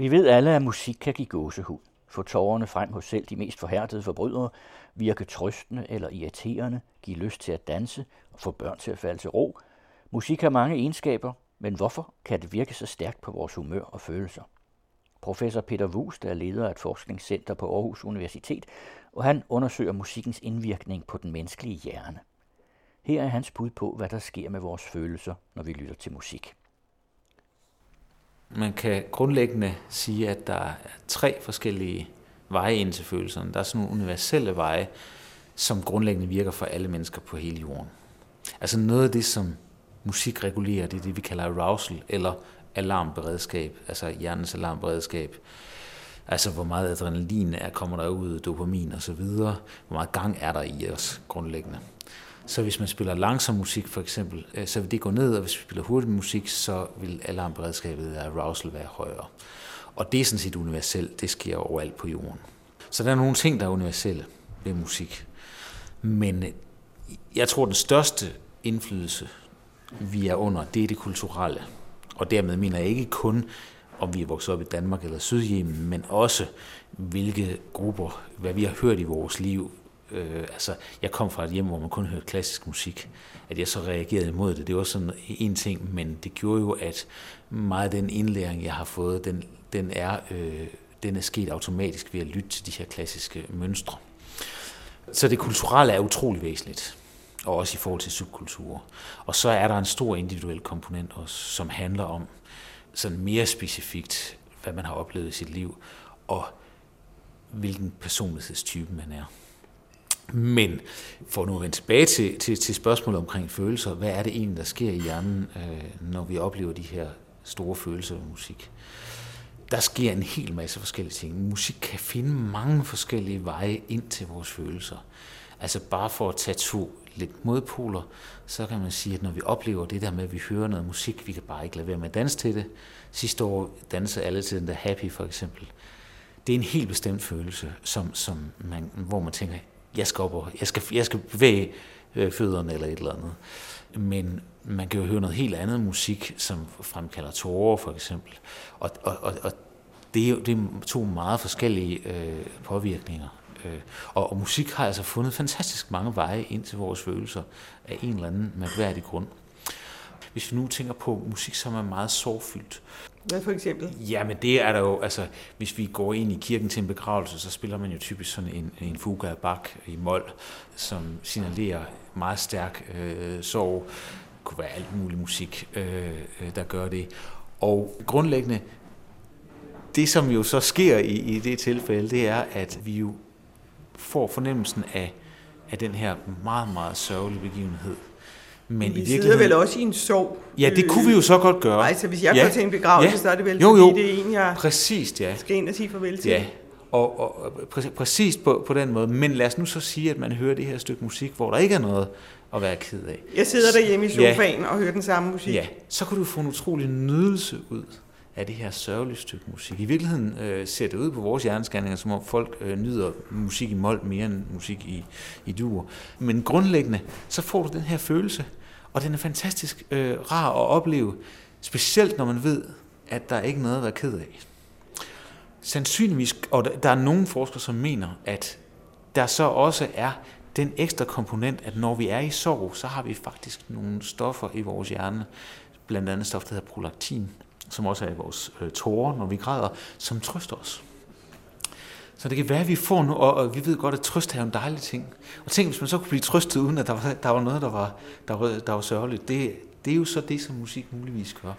Vi ved alle, at musik kan give gåsehud, få tårerne frem hos selv de mest forhærdede forbrydere, virke trøstende eller irriterende, give lyst til at danse og få børn til at falde til ro. Musik har mange egenskaber, men hvorfor kan det virke så stærkt på vores humør og følelser? Professor Peter Wust er leder af et forskningscenter på Aarhus Universitet, og han undersøger musikkens indvirkning på den menneskelige hjerne. Her er hans bud på, hvad der sker med vores følelser, når vi lytter til musik. Man kan grundlæggende sige, at der er tre forskellige veje ind til følelserne. Der er sådan nogle universelle veje, som grundlæggende virker for alle mennesker på hele jorden. Altså noget af det, som musik regulerer, det er det, vi kalder arousal, eller alarmberedskab, altså hjernens alarmberedskab. Altså hvor meget adrenalin er, kommer der ud, dopamin og så videre. Hvor meget gang er der i os grundlæggende. Så hvis man spiller langsom musik for eksempel, øh, så vil det gå ned, og hvis vi spiller hurtig musik, så vil alarmberedskabet af arousal være højere. Og det er sådan set universelt, det sker overalt på jorden. Så der er nogle ting, der er universelle ved musik. Men øh, jeg tror, den største indflydelse, vi er under, det er det kulturelle. Og dermed mener jeg ikke kun, om vi er vokset op i Danmark eller Sydjemen, men også hvilke grupper, hvad vi har hørt i vores liv, øh, altså, jeg kom fra et hjem, hvor man kun hørte klassisk musik. At jeg så reagerede imod det, det var sådan en ting, men det gjorde jo, at meget af den indlæring, jeg har fået, den, den, er, øh, den er sket automatisk ved at lytte til de her klassiske mønstre. Så det kulturelle er utrolig væsentligt, og også i forhold til subkulturer. Og så er der en stor individuel komponent også, som handler om sådan mere specifikt, hvad man har oplevet i sit liv, og hvilken personlighedstype man er. Men for nu at vende tilbage til, til, til spørgsmålet omkring følelser, hvad er det egentlig, der sker i hjernen, øh, når vi oplever de her store følelser ved musik? Der sker en hel masse forskellige ting. Musik kan finde mange forskellige veje ind til vores følelser. Altså bare for at tage to lidt modpoler, så kan man sige, at når vi oplever det der med, at vi hører noget musik, vi kan bare ikke lade være med at danse til det. Sidste år dansede alle til den der Happy for eksempel. Det er en helt bestemt følelse, som, som man, hvor man tænker, jeg skal op og, jeg skal, jeg skal bevæge øh, fødderne eller et eller andet. Men man kan jo høre noget helt andet musik, som fremkalder tårer for eksempel. Og, og, og, og det er jo det er to meget forskellige øh, påvirkninger. Øh, og, og musik har altså fundet fantastisk mange veje ind til vores følelser af en eller anden mærkværdig grund. Hvis vi nu tænker på musik, som er meget sorgfyldt, hvad for eksempel? Jamen det er der jo, altså hvis vi går ind i kirken til en begravelse, så spiller man jo typisk sådan en, en fuga af bak i mol, som signalerer meget stærk øh, sorg. Det kunne være alt mulig musik, øh, øh, der gør det. Og grundlæggende, det som jo så sker i, i det tilfælde, det er, at vi jo får fornemmelsen af, af den her meget, meget sørgelige begivenhed men vi i sidder vel også i en sorg. Ja, det kunne vi jo så godt gøre. Altså, hvis jeg ja. går til en begravelse, ja. så er det vel jo, jo. fordi det er en, jeg præcis, ja. skal ind og sige farvel til. Ja, og, og præ- præcis på, på den måde. Men lad os nu så sige, at man hører det her stykke musik, hvor der ikke er noget at være ked af. Jeg sidder derhjemme i sofaen ja. og hører den samme musik. Ja, så kan du få en utrolig nydelse ud af det her sørgelige stykke musik. I virkeligheden øh, ser det ud på vores hjerneskanninger, som om folk øh, nyder musik i mål mere end musik i, i dur. Men grundlæggende, så får du den her følelse og den er fantastisk øh, rar at opleve, specielt når man ved, at der ikke er noget at være ked af. Sandsynligvis, og der er nogle forskere, som mener, at der så også er den ekstra komponent, at når vi er i sorg, så har vi faktisk nogle stoffer i vores hjerne, blandt andet stof, der hedder prolaktin, som også er i vores øh, tårer, når vi græder, som trøster os. Så det kan være, at vi får nu, og, vi ved godt, at trøst er en dejlig ting. Og tænk, hvis man så kunne blive trøstet, uden at der var, der var noget, der var, der var, der var sørgeligt. Det, det er jo så det, som musik muligvis gør.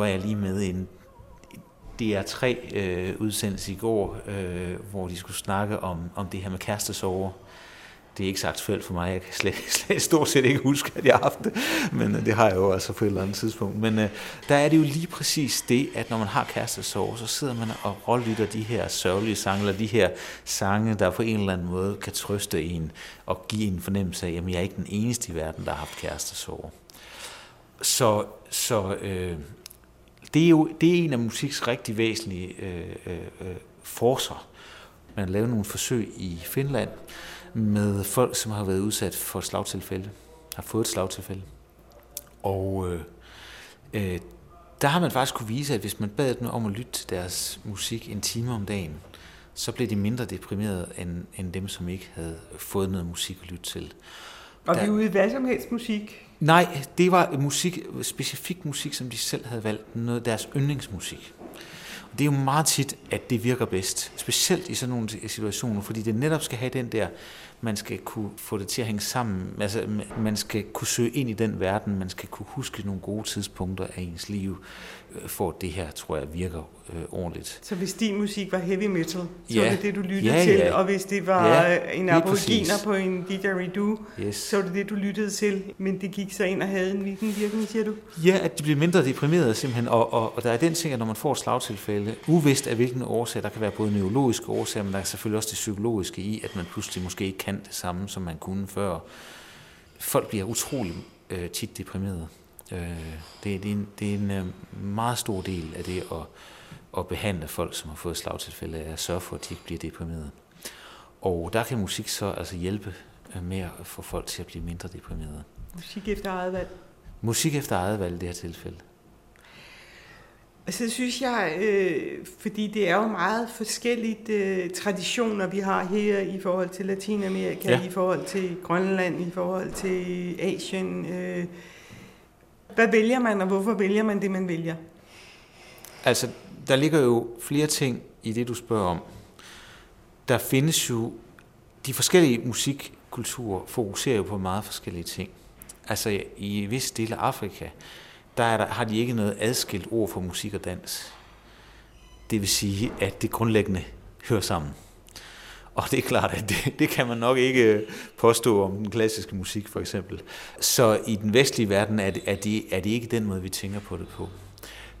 Var jeg lige med i en DR3 øh, udsendelse i går, øh, hvor de skulle snakke om, om det her med kærestesover. Det er ikke så aktuelt for mig. Jeg kan slet, slet stort set ikke huske, at jeg har haft det. Men øh, det har jeg jo altså på et eller andet tidspunkt. Men øh, der er det jo lige præcis det, at når man har kærestesover, så sidder man og rollelytter de her sørgelige sange, eller de her sange, der på en eller anden måde kan trøste en og give en fornemmelse af, at jeg er ikke den eneste i verden, der har haft kærestesover. Så, så øh, det er jo det er en af musiks rigtig væsentlige øh, øh, øh forser. Man har lavet nogle forsøg i Finland med folk, som har været udsat for et slagtilfælde, har fået et slagtilfælde. Og øh, øh, der har man faktisk kunne vise, at hvis man bad dem om at lytte til deres musik en time om dagen, så blev de mindre deprimerede end, end dem, som ikke havde fået noget musik at lytte til. Og der, vi ude i hvad som helst musik? Nej, det var musik, specifik musik, som de selv havde valgt, noget deres yndlingsmusik. Og det er jo meget tit, at det virker bedst, specielt i sådan nogle situationer, fordi det netop skal have den der man skal kunne få det til at hænge sammen. Altså, man skal kunne søge ind i den verden, man skal kunne huske nogle gode tidspunkter af ens liv, for det her, tror jeg, virker øh, ordentligt. Så hvis din musik var heavy metal, så ja. var det det, du lyttede ja, til, ja. og hvis det var ja, en aboriginer på en didgeridoo, yes. så var det det, du lyttede til, men det gik så ind og havde en hvilken virkning, siger du? Ja, at de bliver mindre deprimerede simpelthen, og, og, og der er den ting, at når man får et slagtilfælde, uvist af hvilken årsag, der kan være både neurologiske årsager, men der er selvfølgelig også det psykologiske i, at man pludselig måske ikke kan det samme, som man kunne før. Folk bliver utrolig øh, tit deprimerede. Øh, det, det, er en, det er en øh, meget stor del af det at, at behandle folk, som har fået slagtilfælde, at sørge for, at de ikke bliver deprimerede. Og der kan musik så altså hjælpe øh, med at få folk til at blive mindre deprimerede. Musik efter eget valg? Musik efter eget valg i det her tilfælde. Og så synes jeg, øh, fordi det er jo meget forskelligt øh, traditioner, vi har her i forhold til Latinamerika, ja. i forhold til Grønland, i forhold til Asien. Øh, hvad vælger man, og hvorfor vælger man det, man vælger? Altså, der ligger jo flere ting i det, du spørger om. Der findes jo, de forskellige musikkulturer fokuserer jo på meget forskellige ting. Altså, i vis del af Afrika, der, er der har de ikke noget adskilt ord for musik og dans. Det vil sige, at det grundlæggende hører sammen. Og det er klart, at det, det kan man nok ikke øh, påstå om den klassiske musik for eksempel. Så i den vestlige verden er det, er, det, er det ikke den måde, vi tænker på det på.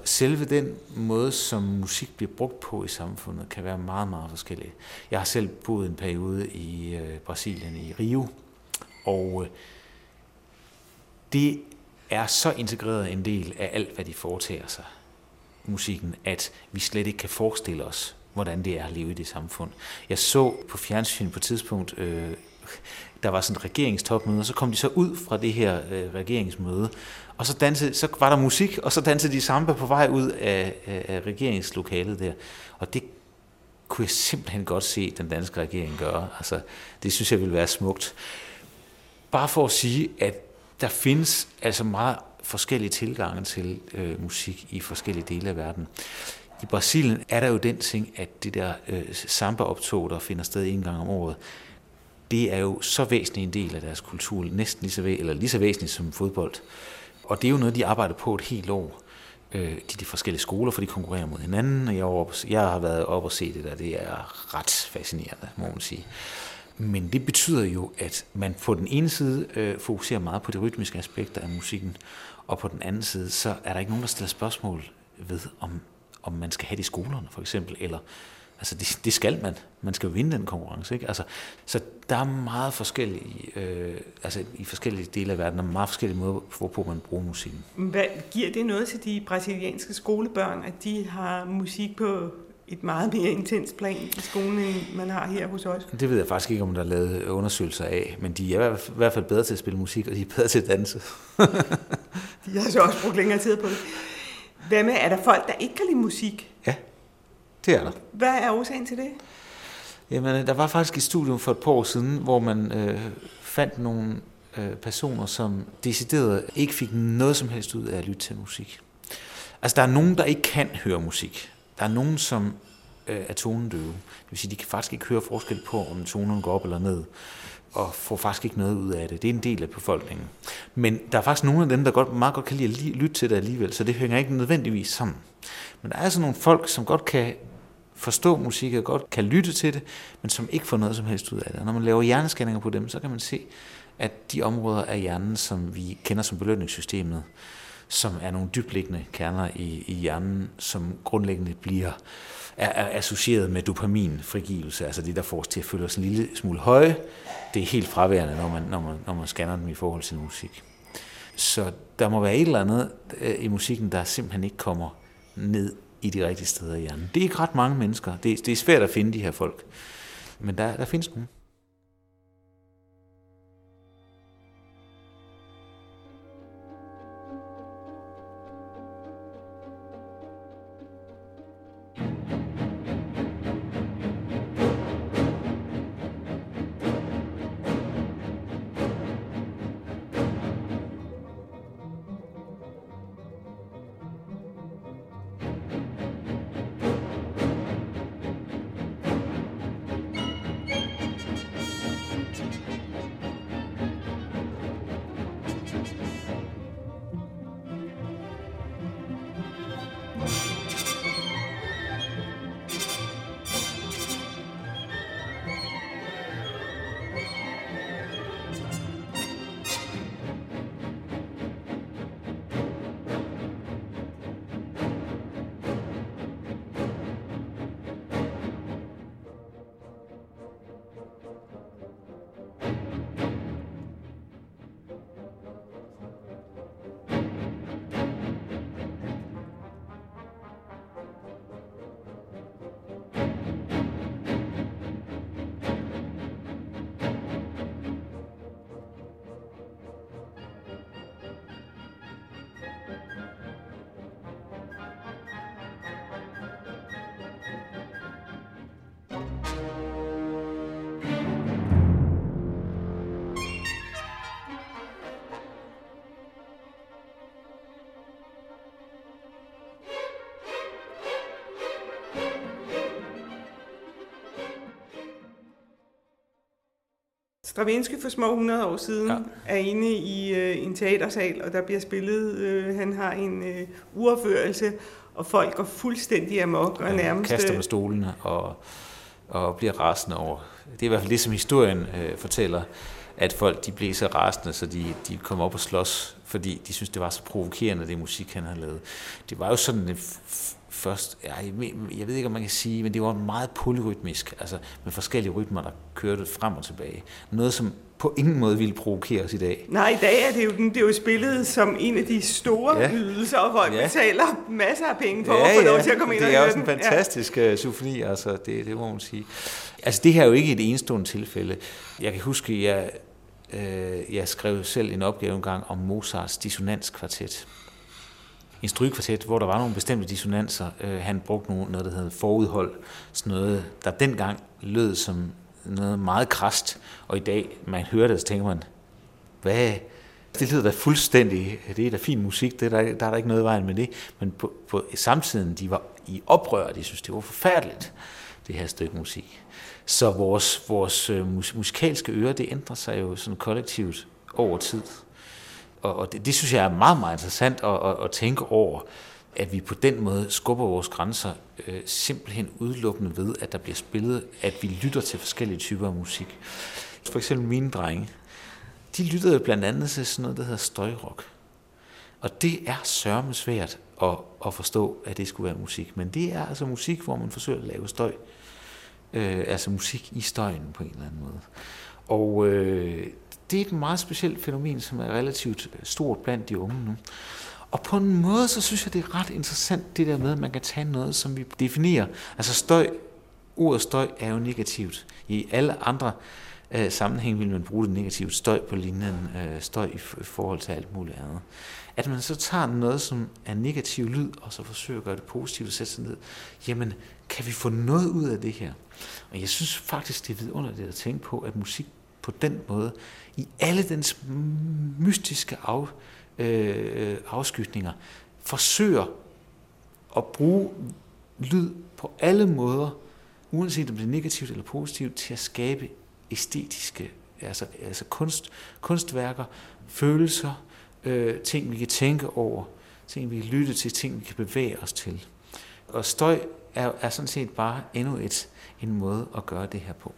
Selve den måde, som musik bliver brugt på i samfundet, kan være meget, meget forskellig. Jeg har selv boet en periode i øh, Brasilien, i Rio, og øh, det er så integreret en del af alt, hvad de foretager sig, musikken, at vi slet ikke kan forestille os, hvordan det er at leve i det samfund. Jeg så på fjernsyn på et tidspunkt, øh, der var sådan et regeringstopmøde, og så kom de så ud fra det her øh, regeringsmøde, og så, dansede, så var der musik, og så dansede de samba på vej ud af, af, af regeringslokalet der. Og det kunne jeg simpelthen godt se den danske regering gøre. Altså, det synes jeg ville være smukt. Bare for at sige, at der findes altså meget forskellige tilgange til øh, musik i forskellige dele af verden. I Brasilien er der jo den ting, at det der øh, samba-optog, der finder sted en gang om året, det er jo så væsentlig en del af deres kultur, næsten lige så, væ- eller lige så væsentligt som fodbold. Og det er jo noget, de arbejder på et helt år. Øh, de, de forskellige skoler, for de konkurrerer mod hinanden, og jeg, jeg har været op og se det der, det er ret fascinerende, må man sige. Men det betyder jo, at man på den ene side øh, fokuserer meget på de rytmiske aspekter af musikken, og på den anden side, så er der ikke nogen, der stiller spørgsmål ved, om, om man skal have det i skolerne, for eksempel, eller Altså, det, det skal man. Man skal jo vinde den konkurrence, ikke? Altså, så der er meget forskellige, øh, altså i forskellige dele af verden, der er meget forskellige måder, hvorpå man bruger musikken. Hvad giver det noget til de brasilianske skolebørn, at de har musik på et meget mere intens plan i skolen, end man har her hos os? Det ved jeg faktisk ikke, om der er lavet undersøgelser af, men de er i hvert fald bedre til at spille musik, og de er bedre til at danse. de har så også brugt længere tid på det. Hvad med, er der folk, der ikke kan lide musik? Ja, det er der. Hvad er årsagen til det? Jamen, der var faktisk et studium for et par år siden, hvor man øh, fandt nogle øh, personer, som decideret ikke fik noget som helst ud af at lytte til musik. Altså, der er nogen, der ikke kan høre musik. Der er nogen, som øh, er tonedøve. Det vil sige, de kan faktisk ikke høre forskel på, om tonerne går op eller ned og får faktisk ikke noget ud af det. Det er en del af befolkningen. Men der er faktisk nogle af dem, der godt, meget godt kan lide at lytte til det alligevel, så det hænger ikke nødvendigvis sammen. Men der er altså nogle folk, som godt kan forstå musik og godt kan lytte til det, men som ikke får noget som helst ud af det. Og når man laver hjerneskanninger på dem, så kan man se, at de områder af hjernen, som vi kender som belønningssystemet, som er nogle dybliggende kerner i, i hjernen, som grundlæggende bliver er, er associeret med dopaminfrigivelse, altså det, der får os til at føle os en lille smule høje, det er helt fraværende, når man, når man, når man scanner dem i forhold til musik. Så der må være et eller andet øh, i musikken, der simpelthen ikke kommer ned i de rigtige steder i hjernen. Det er ikke ret mange mennesker. Det, det er svært at finde de her folk. Men der, der findes nogle. Stravinsky for små 100 år siden ja. er inde i øh, en teatersal, og der bliver spillet, øh, han har en øh, uafførelse, og folk går fuldstændig amok og nærmest... Kaster med stolene og, og bliver rasende over. Det er i hvert fald det, som historien øh, fortæller, at folk de blev så rasende, så de, de kom op og slås, fordi de synes det var så provokerende, det musik, han havde lavet. Det var jo sådan en først, ja, jeg ved ikke, om man kan sige, men det var meget polyrytmisk, altså med forskellige rytmer, der kørte frem og tilbage. Noget, som på ingen måde ville provokere os i dag. Nej, i dag er det jo, det er jo spillet som en af de store ja. ydelser, folk ja. betaler masser af penge for ja, at få lov til at komme ind og Det er også en fantastisk ja. Øh, symfoni, altså det, det må man sige. Altså det her er jo ikke et enestående tilfælde. Jeg kan huske, jeg, øh, jeg skrev selv en opgave en gang om Mozarts dissonanskvartet en strygekvartet, hvor der var nogle bestemte dissonanser. Øh, han brugte nogle, noget, der hedder forudhold, sådan noget, der dengang lød som noget meget krast, og i dag, man hører det, så tænker man, hvad, det lyder da fuldstændig, det er da fin musik, det er der, der er der ikke noget i vejen med det, men på, på samtiden, de var i oprør, de synes, det var forfærdeligt, det her stykke musik. Så vores, vores øh, mus, musikalske øre, det ændrer sig jo sådan kollektivt over tid. Og, og det, det synes jeg er meget, meget interessant at, at, at tænke over, at vi på den måde skubber vores grænser øh, simpelthen udelukkende ved, at der bliver spillet, at vi lytter til forskellige typer af musik. For eksempel mine drenge, de lyttede blandt andet til sådan noget, der hedder støjrock. Og det er sørme svært at, at forstå, at det skulle være musik. Men det er altså musik, hvor man forsøger at lave støj. Øh, altså musik i støjen på en eller anden måde. Og øh, det er et meget specielt fænomen, som er relativt øh, stort blandt de unge nu. Og på en måde, så synes jeg, det er ret interessant, det der med, at man kan tage noget, som vi definerer. Altså støj, ordet støj er jo negativt. I alle andre øh, sammenhæng vil man bruge det negativt. Støj på linjen, øh, støj i, i forhold til alt muligt andet. At man så tager noget, som er negativ lyd, og så forsøger at gøre det positivt og sætte sig ned. Jamen, kan vi få noget ud af det her? Og jeg synes faktisk, det er vidunderligt at tænke på, at musik på den måde, i alle dens mystiske af, øh, øh afskytninger, forsøger at bruge lyd på alle måder, uanset om det er negativt eller positivt, til at skabe æstetiske, altså, altså kunst, kunstværker, følelser, øh, ting vi kan tænke over, ting vi kan lytte til, ting vi kan bevæge os til. Og støj er, er sådan set bare endnu et, en måde at gøre det her på.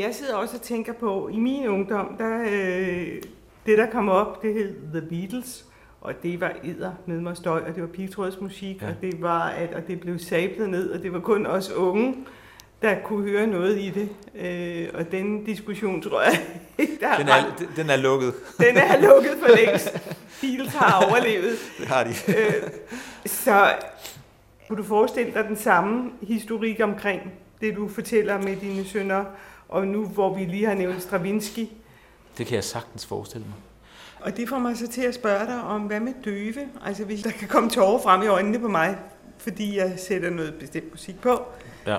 Jeg sidder også og tænker på, i min ungdom, der, øh, det der kom op, det hed The Beatles, og det var æder med mig støj, og det var pigtrådsmusik, ja. og det var, at, og det blev sablet ned, og det var kun os unge, der kunne høre noget i det. Øh, og den diskussion, tror jeg, der den, er, den er lukket. Den er lukket for længst. Beatles har overlevet. Det har de. øh, så kunne du forestille dig den samme historik omkring det, du fortæller med dine sønner, og nu hvor vi lige har nævnt Stravinsky. Det kan jeg sagtens forestille mig. Og det får mig så til at spørge dig om, hvad med døve? Altså hvis der kan komme tårer frem i øjnene på mig, fordi jeg sætter noget bestemt musik på. Ja.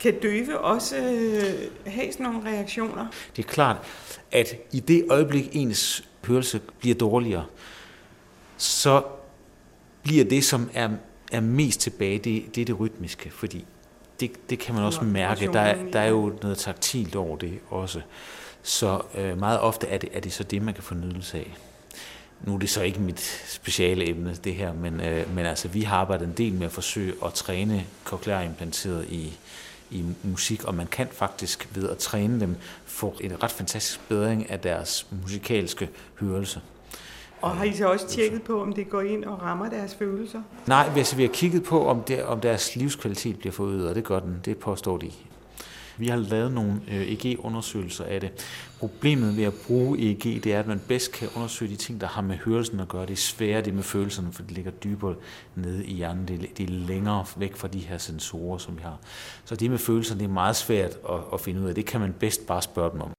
Kan døve også øh, have sådan nogle reaktioner? Det er klart, at i det øjeblik ens hørelse bliver dårligere, så bliver det, som er, er mest tilbage, det, det er det rytmiske, fordi det, det kan man også mærke. Der er, der er jo noget taktilt over det også. Så øh, meget ofte er det, er det så det, man kan få nydelse af. Nu er det så ikke mit speciale emne, det her, men, øh, men altså, vi har arbejdet en del med at forsøge at træne implanteret i, i musik, og man kan faktisk ved at træne dem få en ret fantastisk bedring af deres musikalske hørelse. Og har I så også tjekket på, om det går ind og rammer deres følelser? Nej, altså, vi har kigget på, om, det, om deres livskvalitet bliver forøget, og det gør den. Det påstår de. Vi har lavet nogle øh, EEG-undersøgelser af det. Problemet ved at bruge EEG, det er, at man bedst kan undersøge de ting, der har med hørelsen at gøre. Det er sværere det med følelserne, for det ligger dybere nede i hjernen. Det er, er længere væk fra de her sensorer, som vi har. Så det med følelserne, det er meget svært at, at finde ud af. Det kan man bedst bare spørge dem om.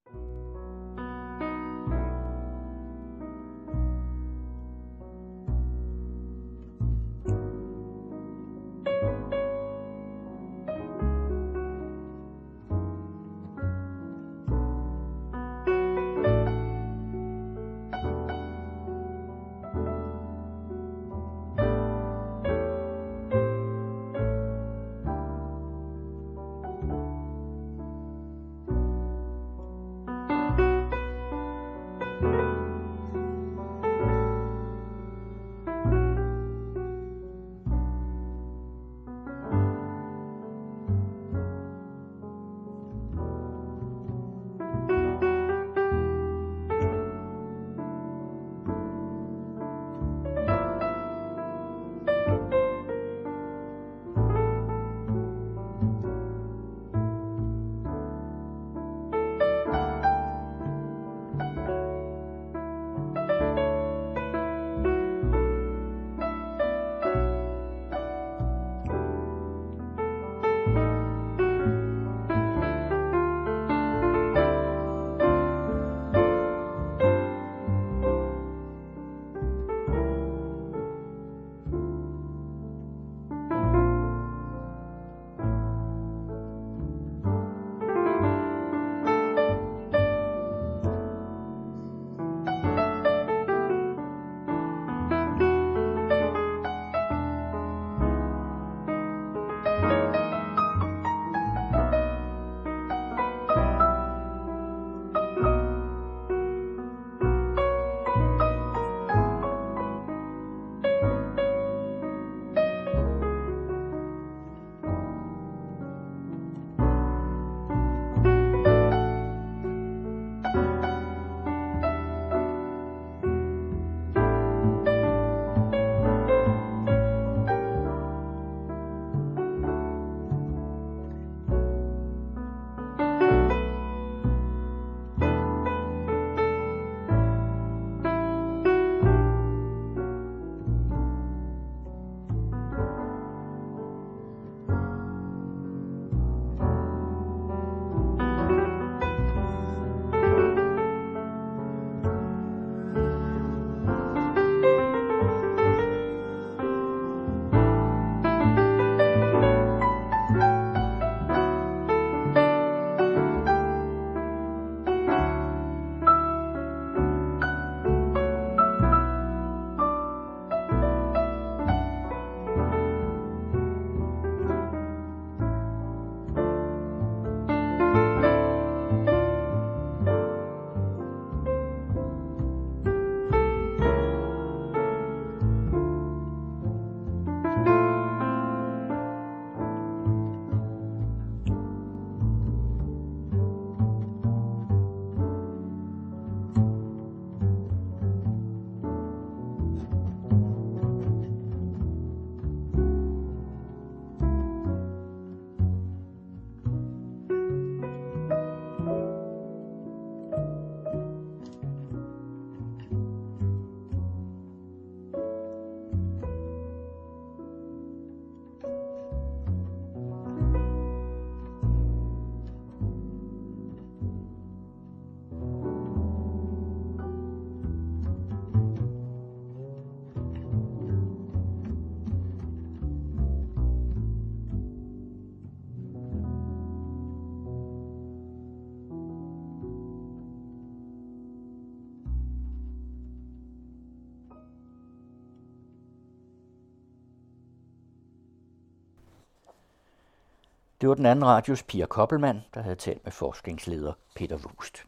Det var den anden radios Pia Koppelmann, der havde talt med forskningsleder Peter Wust.